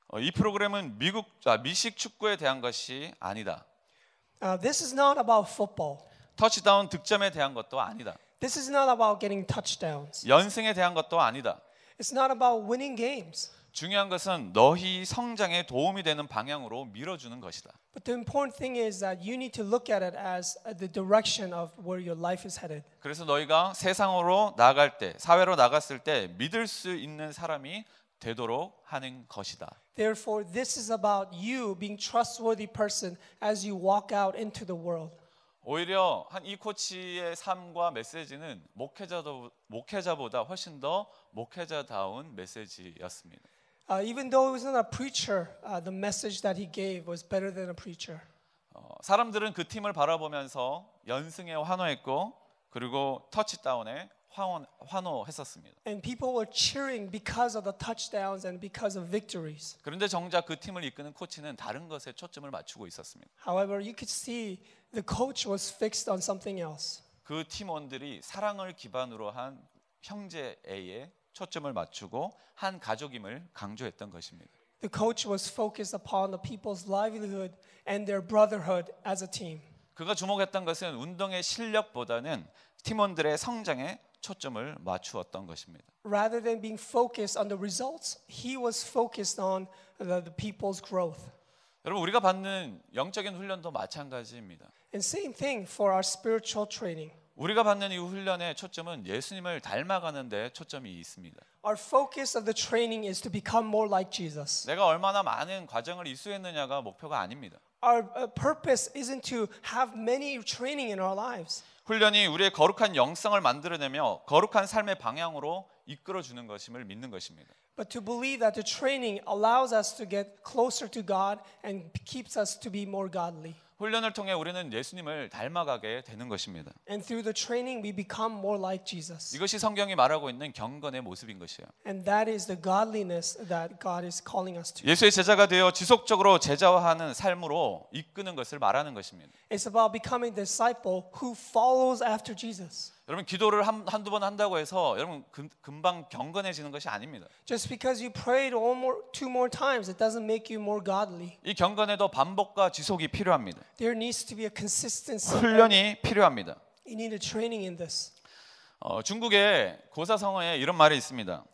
어, 이 프로그램은 미국 아, 미식 축구에 대한 것이 아니다. Uh, this is not about football. 터치다운 득점에 대한 것도 아니다. This is not about getting touchdowns. 연승에 대한 것도 아니다. It's not about winning games. 중요한 것은 너희 성장에 도움이 되는 방향으로 밀어주는 것이다. But the important thing is that you need to look at it as uh, the direction of where your life is headed. 그래서 너희가 세상으로 나갈 때, 사회로 나갔을 때 믿을 수 있는 사람이 되도록 하는 것이다. Therefore, this is about you being trustworthy person as you walk out into the world. 오히려 한 이 코치의 삶과 메시지는 목회자도 목회자보다 훨씬 더 목회자다운 메시지였습니다. Uh, even though he was not a preacher, uh, the message that he gave was better than a preacher. 어, 사람들은 그 팀을 바라보면서 연승에 환호했고 그리고 터치다운에 환호, 환호했었습니다. And people were cheering because of the touchdowns and because of victories. 그런데 정작 그 팀을 이끄는 코치는 다른 것에 초점을 맞추고 있었습니다. However, you could see the coach was fixed on something else. 그 팀원들이 사랑을 기반으로 한 형제애에 초점을 맞추고 한 가족임을 강조했던 것입니다. The coach was focused upon the people's livelihood and their brotherhood as a team. 그가 주목했던 것은 운동의 실력보다는 팀원들의 성장에 초점을 맞추었던 것입니다. Rather than being focused on the results, he was focused on the, the people's growth. 여러분 우리가 받는 영적인 훈련도 마찬가지입니다. And same thing for our spiritual training. 우리가 받는 이 훈련의 초점은 예수님을 닮아가는 데 초점이 있습니다. Our focus of the training is to become more like Jesus. 내가 얼마나 많은 과정을 이수했느냐가 목표가 아닙니다. Our uh, purpose isn't to have many training in our lives. 훈련이 우리의 거룩한 영성을 만들어내며 거룩한 삶의 방향으로 이끌어 주는 것임을 믿는 것입니다. But to believe that the training allows us to get closer to God and keeps us to be more godly. 훈련을 통해 우리는 예수님을 닮아가게 되는 것입니다. And through the training, we become more like Jesus. 이것이 성경이 말하고 있는 경건의 모습인 것이에요. And that is the godliness that God is calling us to. 예수의 제자가 되어 지속적으로 제자화하는 삶으로 이끄는 것을 말하는 것입니다. It's about becoming a disciple who follows after Jesus. 여러분 기도를 한, 한두 번 한다고 해서 여러분 금, 금방 경건해지는 것이 아닙니다. Just because you prayed one more, two more times, it doesn't make you more godly. 이 경건에도 반복과 지속이 필요합니다. There needs to be a consistency. 훈련이 필요합니다. You need a training in this. 어, 중국의 고사성어에 이런 말이 있습니다.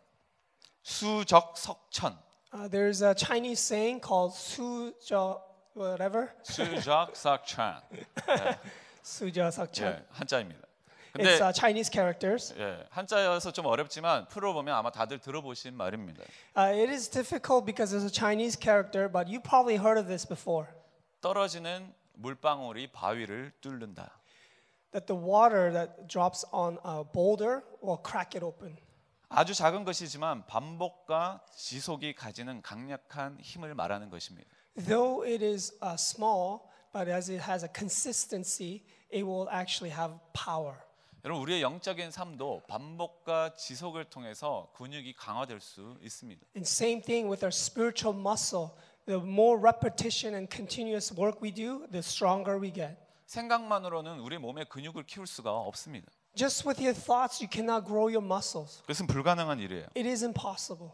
수적석천. Uh, there's a Chinese saying called 수저 whatever 수적석천. 수저 석천. 예, 한자입니다. It's 근데 uh, Chinese characters. 예, 한자여서 좀 어렵지만 풀어보면 아마 다들 들어보신 말입니다. Uh, it is difficult because it's a Chinese character, but you probably heard of this before. 떨어지는 물방울이 바위를 뚫는다. That the water that drops on a boulder will crack it open. 아주 작은 것이지만 반복과 지속이 가지는 강력한 힘을 말하는 것입니다. Though it is uh, small, but as it has a consistency, it will actually have power. 여러분 우리의 영적인 삶도 반복과 지속을 통해서 근육이 강화될 수 있습니다. And same thing with our spiritual muscle. The more repetition and continuous work we do, the stronger we get. 생각만으로는 우리 몸의 근육을 키울 수가 없습니다. Just with your thoughts, you cannot grow your muscles. 그것은 불가능한 일이에요. It is impossible.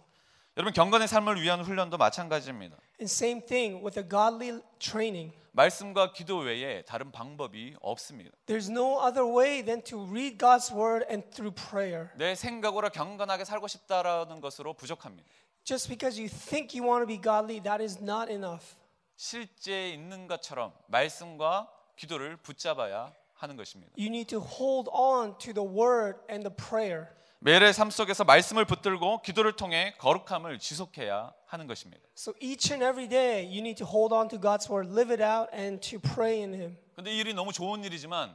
여러분 경건의 삶을 위한 훈련도 마찬가지입니다. And same thing with a godly training. 말씀과 기도 외에 다른 방법이 없습니다. There's no other way than to read God's word and through prayer. 내 생각으로 경건하게 살고 싶다라는 것으로 부족합니다. Just because you think you want to be godly, that is not enough. 실제 있는 것처럼 말씀과 기도를 붙잡아야 하는 것입니다. You need to hold on to the word and the prayer. 매일의 삶 속에서 말씀을 붙들고 기도를 통해 거룩함을 지속해야 하는 것입니다. So each and every day, you need to hold on to God's word, live it out, and to pray in Him. 근데 이 일이 너무 좋은 일이지만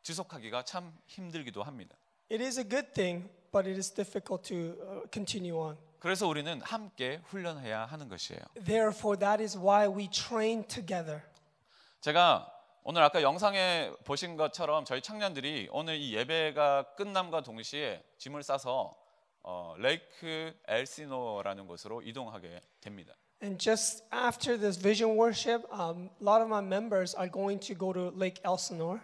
지속하기가 참 힘들기도 합니다. It is a good thing, but it is difficult to uh, continue on. 그래서 우리는 함께 훈련해야 하는 것이에요. Therefore, that is why we train together. 제가 오늘 아까 영상에 보신 것처럼 저희 청년들이 오늘 이 예배가 끝남과 동시에 짐을 싸서 어, 레이크 엘시노라는 곳으로 이동하게 됩니다. And just after this vision worship, um, a lot of my members are going to go to Lake Elsinore.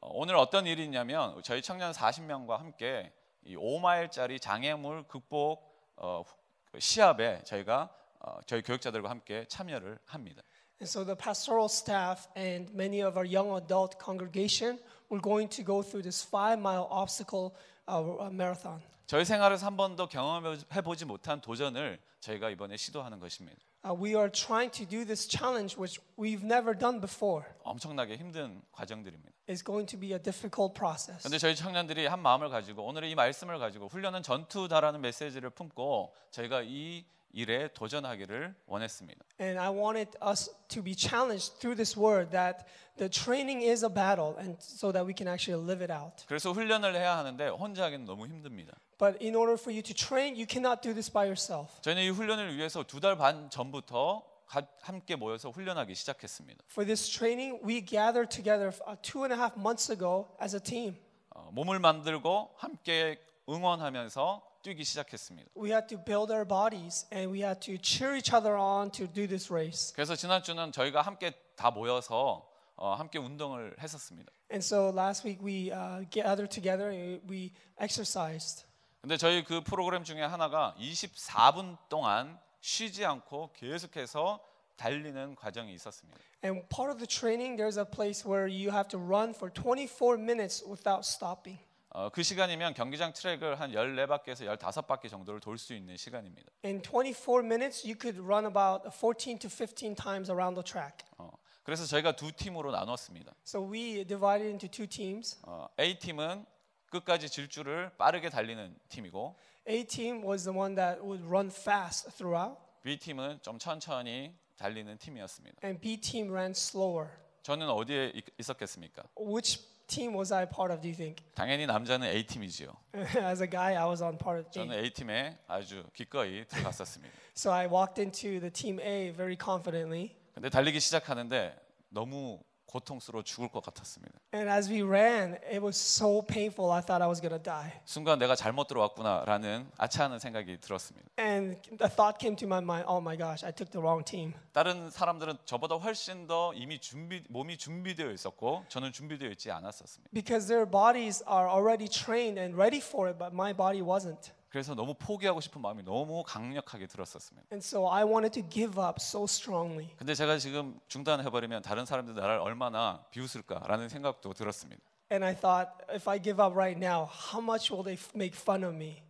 어, 오늘 어떤 일이 있냐면 저희 청년 40명과 함께 이 5마일짜리 장애물 극복 어, 후- 시합에 저희가 어, 저희 교육자들과 함께 참여를 합니다. And so the pastoral staff and many of our young adult congregation, we're going to go through this five mile obstacle uh, marathon. 저희 생활에서 한 번도 경험해 보지 못한 도전을 저희가 이번에 시도하는 것입니다. Uh, we are trying to do this challenge, which we've never done before. 엄청나게 힘든 과정들입니다. It's going to be a difficult process. 근데 저희 청년들이 한 마음을 가지고 오늘의 이 말씀을 가지고 훈련은 전투다라는 메시지를 품고 저희가 이 일에 도전하기를 원했습니다. And I wanted us to be challenged through this word that the training is a battle, and so that we can actually live it out. 그래서 훈련을 해야 하는데 혼자 하기는 너무 힘듭니다. But in order for you to train, you cannot do this by yourself. 저희는 이 훈련을 위해서 두 달 반 전부터 가- 함께 모여서 훈련하기 시작했습니다. For this training, we gathered together uh, two and a half months ago as a team. 어, 몸을 만들고 함께 응원하면서 뛰기 시작했습니다. We had to build our bodies and we had to cheer each other on to do this race. 그래서 지난 주는 저희가 함께 다 모여서 어, 함께 운동을 했었습니다. And so last week we uh, gathered together and we exercised. 근데 저희 그 프로그램 중에 하나가 24분 동안 쉬지 않고 계속해서 달리는 과정이 있었습니다. And part of the training, there's a place where you have to run for 24 minutes without stopping. 어, 그 시간이면 경기장 트랙을 한 14바퀴에서 15바퀴 정도를 돌 수 있는 시간입니다. In 24 minutes, you could run about 14 to 15 times around the track. 어, 그래서 저희가 두 팀으로 나눴습니다. So we divided into two teams. 어, A 팀은 끝까지 질주를 빠르게 달리는 팀이고 A team was the one that would run fast throughout, B 팀은 좀 천천히 달리는 팀이었습니다. and B team ran slower. 저는 어디에 있- 있었겠습니까? Which team was I part of, do you think? 당연히 남자는 A 팀이지요. As a guy, I was on part of 저는 A. A 팀에 아주 기꺼이 들어갔었습니다. So I walked into the team A very confidently. 근데 달리기 시작하는데 너무 고통스러워 죽을 것 같았습니다. And as we ran, it was so painful, I thought I was gonna die. 순간 내가 잘못 들어왔구나라는 아차하는 생각이 들었습니다. And the thought came to my mind, oh my gosh, I took the wrong team. 다른 사람들은 저보다 훨씬 더 이미 준비 몸이 준비되어 있었고 저는 준비되어 있지 않았었습니다. Because their bodies are already trained and ready for it, but my body wasn't. 그래서 너무 포기하고 싶은 마음이 너무 강력하게 들었었습니다. And so I wanted to give up so strongly. 근데 제가 지금 중단해 버리면 다른 사람들 나를 얼마나 비웃을까라는 생각도 들었습니다. And I thought, if I give up right now, how much will they f- make fun of me?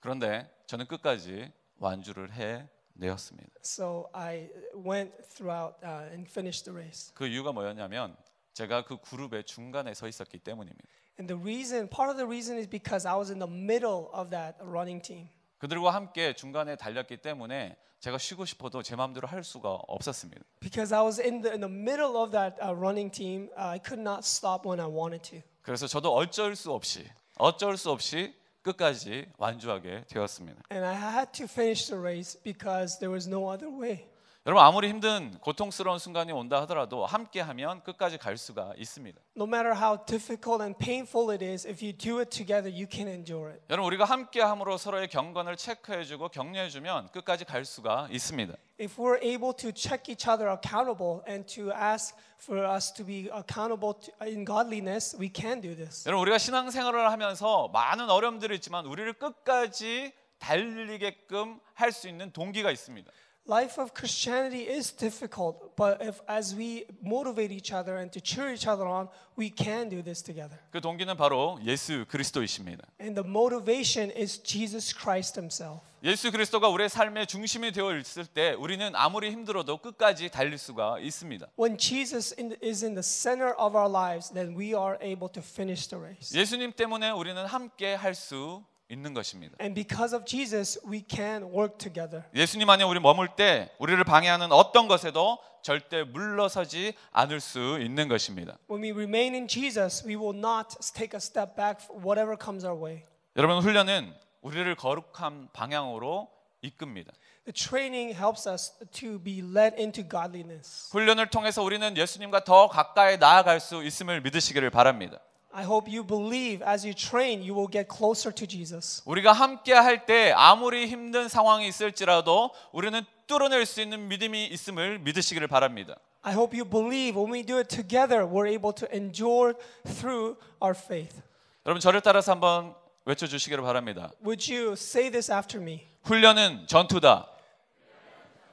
그런데 저는 끝까지 완주를 해 내었습니다. So I went throughout uh, and finished the race. 그 이유가 뭐였냐면 제가 그 그룹의 중간에 서 있었기 때문입니다. And the reason, part of the reason is because I was in the middle of that running team. 그들과 함께 중간에 달렸기 때문에 제가 쉬고 싶어도 제 마음대로 할 수가 없었습니다. Because I was in the, in the middle of that uh, running team, uh, I could not stop when I wanted to. 그래서 저도 어쩔 수 없이 어쩔 수 없이 끝까지 완주하게 되었습니다. And I had to finish the race because there was no other way. 여러분 아무리 힘든 고통스러운 순간이 온다 하더라도 함께 하면 끝까지 갈 수가 있습니다. No matter how difficult and painful it is, if you do it together, you can endure it. 여러분 우리가 함께 함으로 서로의 경건을 체크해 주고 격려해 주면 끝까지 갈 수가 있습니다. If we're able to check each other accountable and to ask for us to be accountable to, in godliness, we can do this. 여러분 우리가 신앙생활을 하면서 많은 어려움들이 있지만 우리를 끝까지 달리게끔 할 수 있는 동기가 있습니다. Life of Christianity is difficult, but if as we motivate each other and to cheer each other on, we can do this together. 그 동기는 바로 예수 그리스도이십니다. And the motivation is Jesus Christ himself. 예수 그리스도가 우리의 삶의 중심이 되어 있을 때 우리는 아무리 힘들어도 끝까지 달릴 수가 있습니다. When Jesus in- is in the center of our lives, then we are able to finish the race. 예수님 때문에 우리는 함께 할 수 있는 것입니다. And because of Jesus, we can work together. 예수님 안에 우리 머물 때 우리를 방해하는 어떤 것에도 절대 물러서지 않을 수 있는 것입니다. When we remain in Jesus, we will not take a step back whatever comes our way. 여러분 훈련은 우리를 거룩한 방향으로 이끕니다. The training helps us to be led into godliness. 훈련을 통해서 우리는 예수님과 더 가까이 나아갈 수 있음을 믿으시기를 바랍니다. I hope you believe as you train, you will get closer to Jesus. 우리가 함께 할 때 아무리 힘든 상황이 있을지라도 우리는 뚫어낼 수 있는 믿음이 있음을 믿으시기를 바랍니다. I hope you believe when we do it together, we're able to endure through our faith. 여러분 저를 따라서 한번 외쳐 주시기를 바랍니다. Would you say this after me? 훈련은 전투다.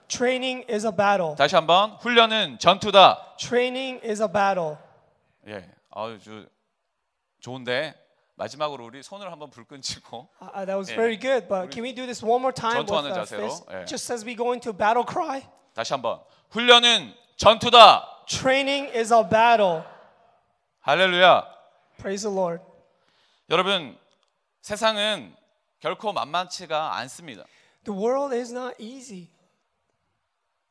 Training is a battle. 다시 한번 훈련은 전투다. Training is a battle. 예, 아주 좋은데 마지막으로 우리 손을 한번 불끈 치고 Uh, that was 예. very good, but can we do this one more time with 전투하는 our 자세로? 예. Just as we go into battle cry. 다시 한번 훈련은 전투다. Training is a battle. 할렐루야. Praise the Lord. 여러분 세상은 결코 만만치가 않습니다. The world is not easy.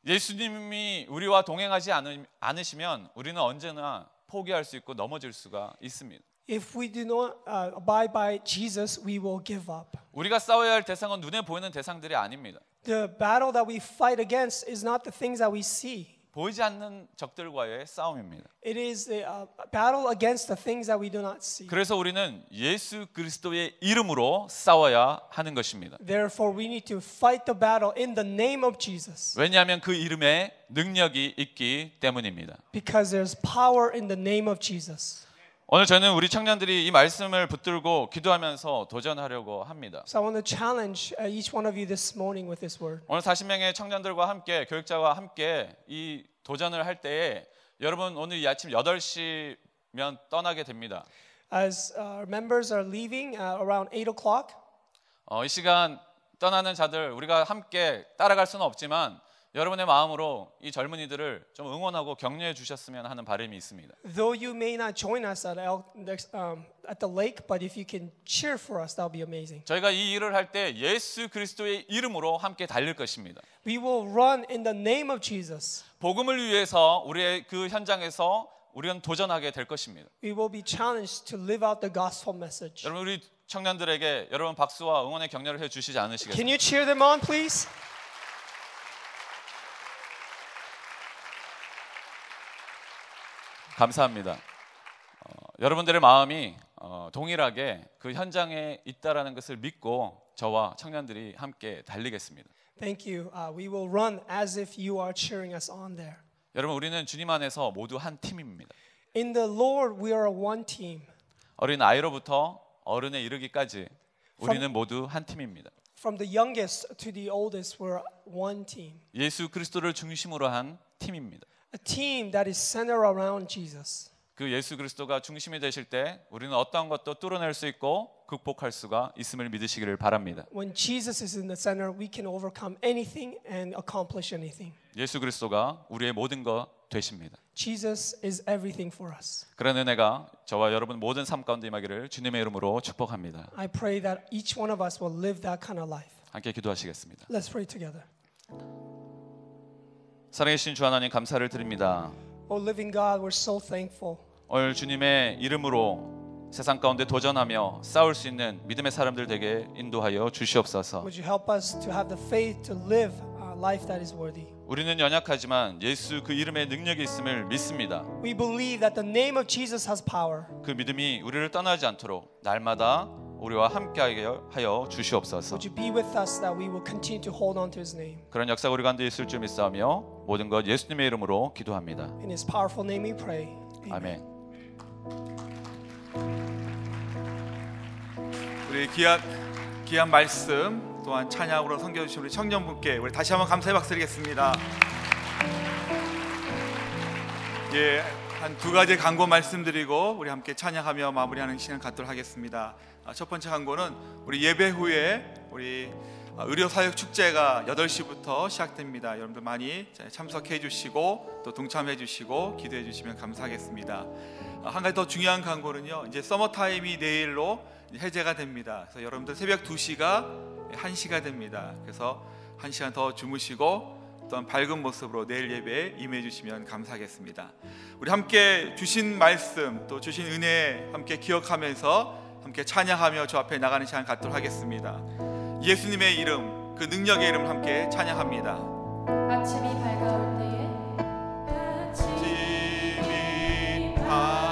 예수님이 우리와 동행하지 않으, 않으시면 우리는 언제나 포기할 수 있고 넘어질 수가 있습니다. If we do not uh, abide by Jesus, we will give up. 우리가 싸워야 할 대상은 눈에 보이는 대상들이 아닙니다. The battle that we fight against is not the things that we see. 보이지 않는 적들과의 싸움입니다. It is a uh, battle against the things that we do not see. 그래서 우리는 예수 그리스도의 이름으로 싸워야 하는 것입니다. Therefore, we need to fight the battle in the name of Jesus 왜냐하면 그 이름에 능력이 있기 때문입니다. because there's power in the name of Jesus. 오늘 저는 우리 청년들이 이 말씀을 붙들고 기도하면서 도전하려고 합니다. So I want to challenge uh, each one of you this morning with this word. 오늘 40명의 청년들과 함께 교육자와 함께 이 도전을 할 때에 여러분 오늘 이 아침 8시면 떠나게 됩니다. As our members are leaving uh, around 8 o'clock, 어, 이 시간 떠나는 자들 우리가 함께 따라갈 수는 없지만 여러분의 마음으로 이 젊은이들을 좀 응원하고 격려해 주셨으면 하는 바람이 있습니다. though you may not join us at, El, um, at the lake, but if you can cheer for us, that would be amazing. 저희가 이 일을 할 때 예수 그리스도의 이름으로 함께 달릴 것입니다. We will run in the name of Jesus. 복음을 위해서 우리의 그 현장에서 우리는 도전하게 될 것입니다. We will be challenged to live out the gospel message. 여러분 우리 청년들에게 여러분 박수와 응원의 격려를 해 주시지 않으시겠습니까? Can you cheer them on, please? 감사합니다. 어, 여러분들의 마음이 어, 동일하게 그 현장에 있다라는 것을 믿고 저와 청년들이 함께 달리겠습니다. Thank you. Uh, we will run as if you are cheering us on there. 여러분 우리는 주님 안에서 모두 한 팀입니다. In the Lord, we are one team. 어린 아이로부터 어른에 이르기까지 우리는 모두 한 팀입니다. From the youngest to the oldest, we're one team. 예수 그리스도를 중심으로 한 팀입니다. A team that is centered around Jesus. 그 예수 그리스도가 중심이 되실 때 우리는 어떠한 것도 뚫어낼 수 있고 극복할 수가 있음을 믿으시기를 바랍니다. When Jesus is in the center, we can overcome anything and accomplish anything. 예수 그리스도가 우리의 모든 것 되십니다. Jesus is everything for us. 그런 은혜가 저와 여러분 모든 삶 가운데 임하기를 주님의 이름으로 축복합니다. I pray that each one of us will live that kind of life. 함께 기도하시겠습니다. Let's pray together. 사랑해주신 주 하나님 감사를 드립니다. Oh, living God, we're so thankful. 오늘 주님의 이름으로 세상 가운데 도전하며 싸울 수 있는 믿음의 사람들 되게 인도하여 주시옵소서. Would you help us to have the faith to live a life that is worthy? 우리는 연약하지만 예수 그 이름의 능력이 있음을 믿습니다. We believe that the name of Jesus has power. 그 믿음이 우리를 떠나지 않도록 날마다 우리와 함께하게 하여 주시옵소서. Would you be with us that we will continue to hold on to his name? 그런 역사 우리 가운데 있을 줄 믿사오며 모든 것 예수님의 이름으로 기도합니다. In his powerful name we pray. Amen. 아멘. 우리 귀한 귀한 말씀 또한 찬양으로 섬겨 주신 우리 청년분께 우리 다시 한번 감사의 박수 드리겠습니다. 예, 한 두 가지 광고 말씀드리고 우리 함께 찬양하며 마무리하는 시간 갖도록 하겠습니다. 아, 첫 번째 광고는 우리 예배 후에 우리 아, 의료 사역 축제가 8시부터 시작됩니다. 여러분들 많이 참석해 주시고 또 동참해 주시고 기도해 주시면 감사하겠습니다. 아, 한 가지 더 중요한 광고는요. 이제 서머 타임이 내일로 해제가 됩니다. 그래서 여러분들 새벽 2시가 1시가 됩니다. 그래서 1시간 더 주무시고 또한 밝은 모습으로 내일 예배에 임해 주시면 감사하겠습니다. 우리 함께 주신 말씀 또 주신 은혜 함께 기억하면서 함께 찬양하며 주 앞에 나가는 시간 갖도록 하겠습니다. 예수님의 이름 그 능력의 이름 함께 찬양합니다. 아침이 밝아올 때에 아침이 밝아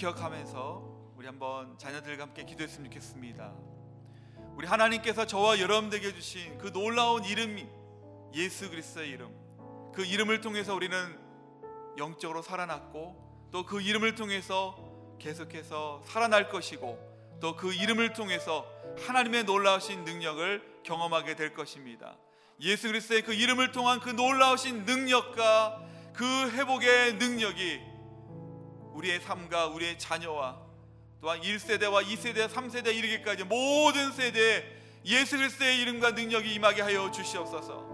기억하면서 우리 한번 자녀들과 함께 기도했으면 좋겠습니다. 우리 하나님께서 저와 여러분들에게 주신 그 놀라운 이름이 예수 그리스도의 이름. 그 이름을 통해서 우리는 영적으로 살아났고 또 그 이름을 통해서 계속해서 살아날 것이고 또 그 이름을 통해서 하나님의 놀라우신 능력을 경험하게 될 것입니다. 예수 그리스도의 그 이름을 통한 그 놀라우신 능력과 그 회복의 능력이 우리의 삶과 우리의 자녀와 또한 1세대와 2세대, 3세대 이르기까지 모든 세대에 예수 그리스도의 이름과 능력이 임하게 하여 주시옵소서.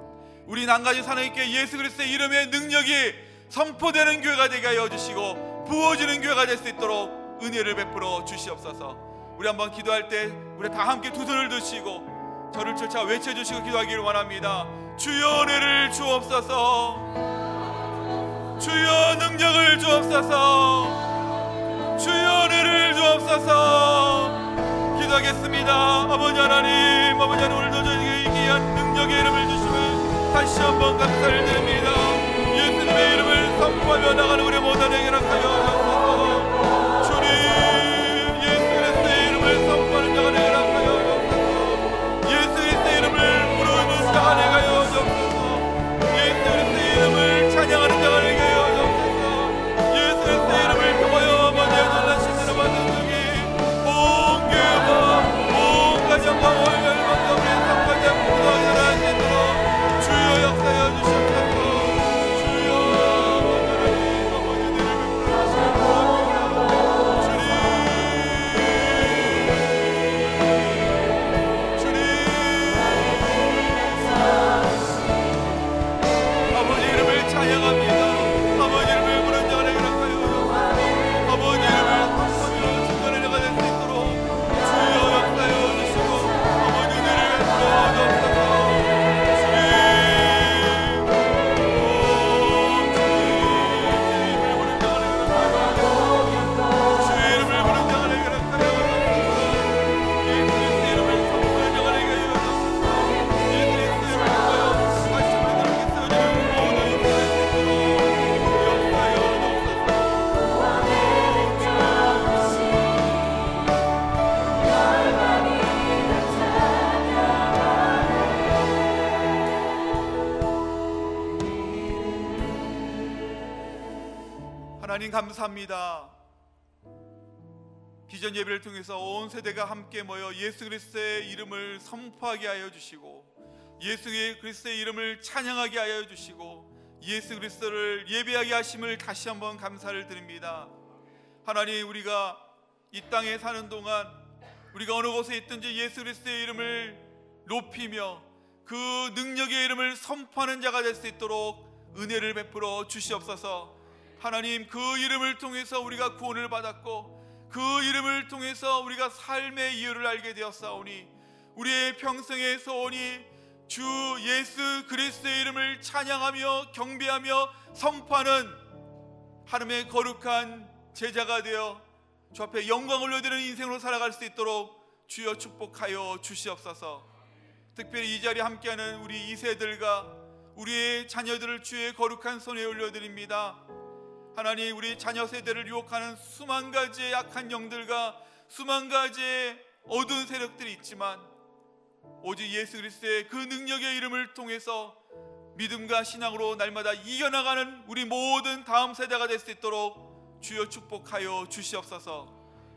우리 난가지 사나님께 예수 그리스도의 이름의 능력이 선포되는 교회가 되게 하여 주시고 부어지는 교회가 될 수 있도록 은혜를 베풀어 주시옵소서. 우리 한번 기도할 때 우리 다 함께 두 손을 드시고 저를 쫓아 외쳐 주시고 기도하기를 원합니다. 주여 은혜를 주옵소서. 주여 능력을 주옵소서. 주여 은혜를 주옵소서. 기도하겠습니다. 아버지 하나님, 아버지 하나님 오늘도 저에게 이 귀한 능력의 이름을 주시면 다시 한번 감사를 드립니다. 예수님의 이름을 선포하며 나가는 우리 모든에게 하여 감사합니다. 비전 예배를 통해서 온 세대가 함께 모여 예수 그리스도의 이름을 선포하게 하여 주시고 예수 그리스도의 이름을 찬양하게 하여 주시고 예수 그리스도를 예배하게 하심을 다시 한번 감사를 드립니다. 하나님 우리가 이 땅에 사는 동안 우리가 어느 곳에 있든지 예수 그리스도의 이름을 높이며 그 능력의 이름을 선포하는 자가 될 수 있도록 은혜를 베풀어 주시옵소서. 하나님 그 이름을 통해서 우리가 구원을 받았고 그 이름을 통해서 우리가 삶의 이유를 알게 되었사오니 우리의 평생의 소원이 주 예수 그리스도의 이름을 찬양하며 경배하며 선포하는 하나님의 거룩한 제자가 되어 주 앞에 영광을 올려드리는 인생으로 살아갈 수 있도록 주여 축복하여 주시옵소서. 특별히 이 자리에 함께하는 우리 이세들과 우리의 자녀들을 주의 거룩한 손에 올려드립니다. 하나님 우리 자녀 세대를 유혹하는 수만 가지의 악한 영들과 수만 가지의 어두운 세력들이 있지만 오직 예수 그리스도의 그 능력의 이름을 통해서 믿음과 신앙으로 날마다 이겨나가는 우리 모든 다음 세대가 될 수 있도록 주여 축복하여 주시옵소서.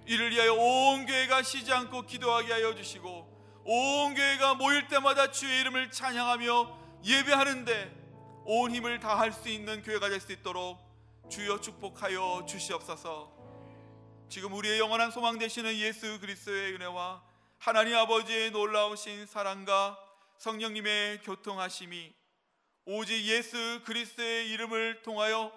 이를 위하여 온 교회가 쉬지 않고 기도하게 하여 주시고 온 교회가 모일 때마다 주의 이름을 찬양하며 예배하는데 온 힘을 다할 수 있는 교회가 될 수 있도록 주여 축복하여 주시옵소서. 지금 우리의 영원한 소망 되시는 예수 그리스도의 은혜와 하나님 아버지의 놀라우신 사랑과 성령님의 교통하심이 오직 예수 그리스도의 이름을 통하여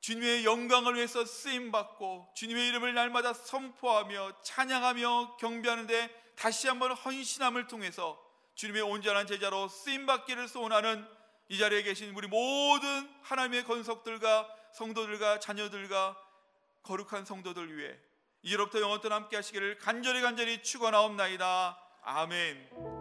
주님의 영광을 위해서 쓰임 받고 주님의 이름을 날마다 선포하며 찬양하며 경배하는데 다시 한번 헌신함을 통해서 주님의 온전한 제자로 쓰임 받기를 소원하는 이 자리에 계신 우리 모든 하나님의 건석들과 성도들과 자녀들과 거룩한 성도들 위해 이로부터 영원토록 함께 하시기를 간절히 간절히 축원하옵나이다. 아멘.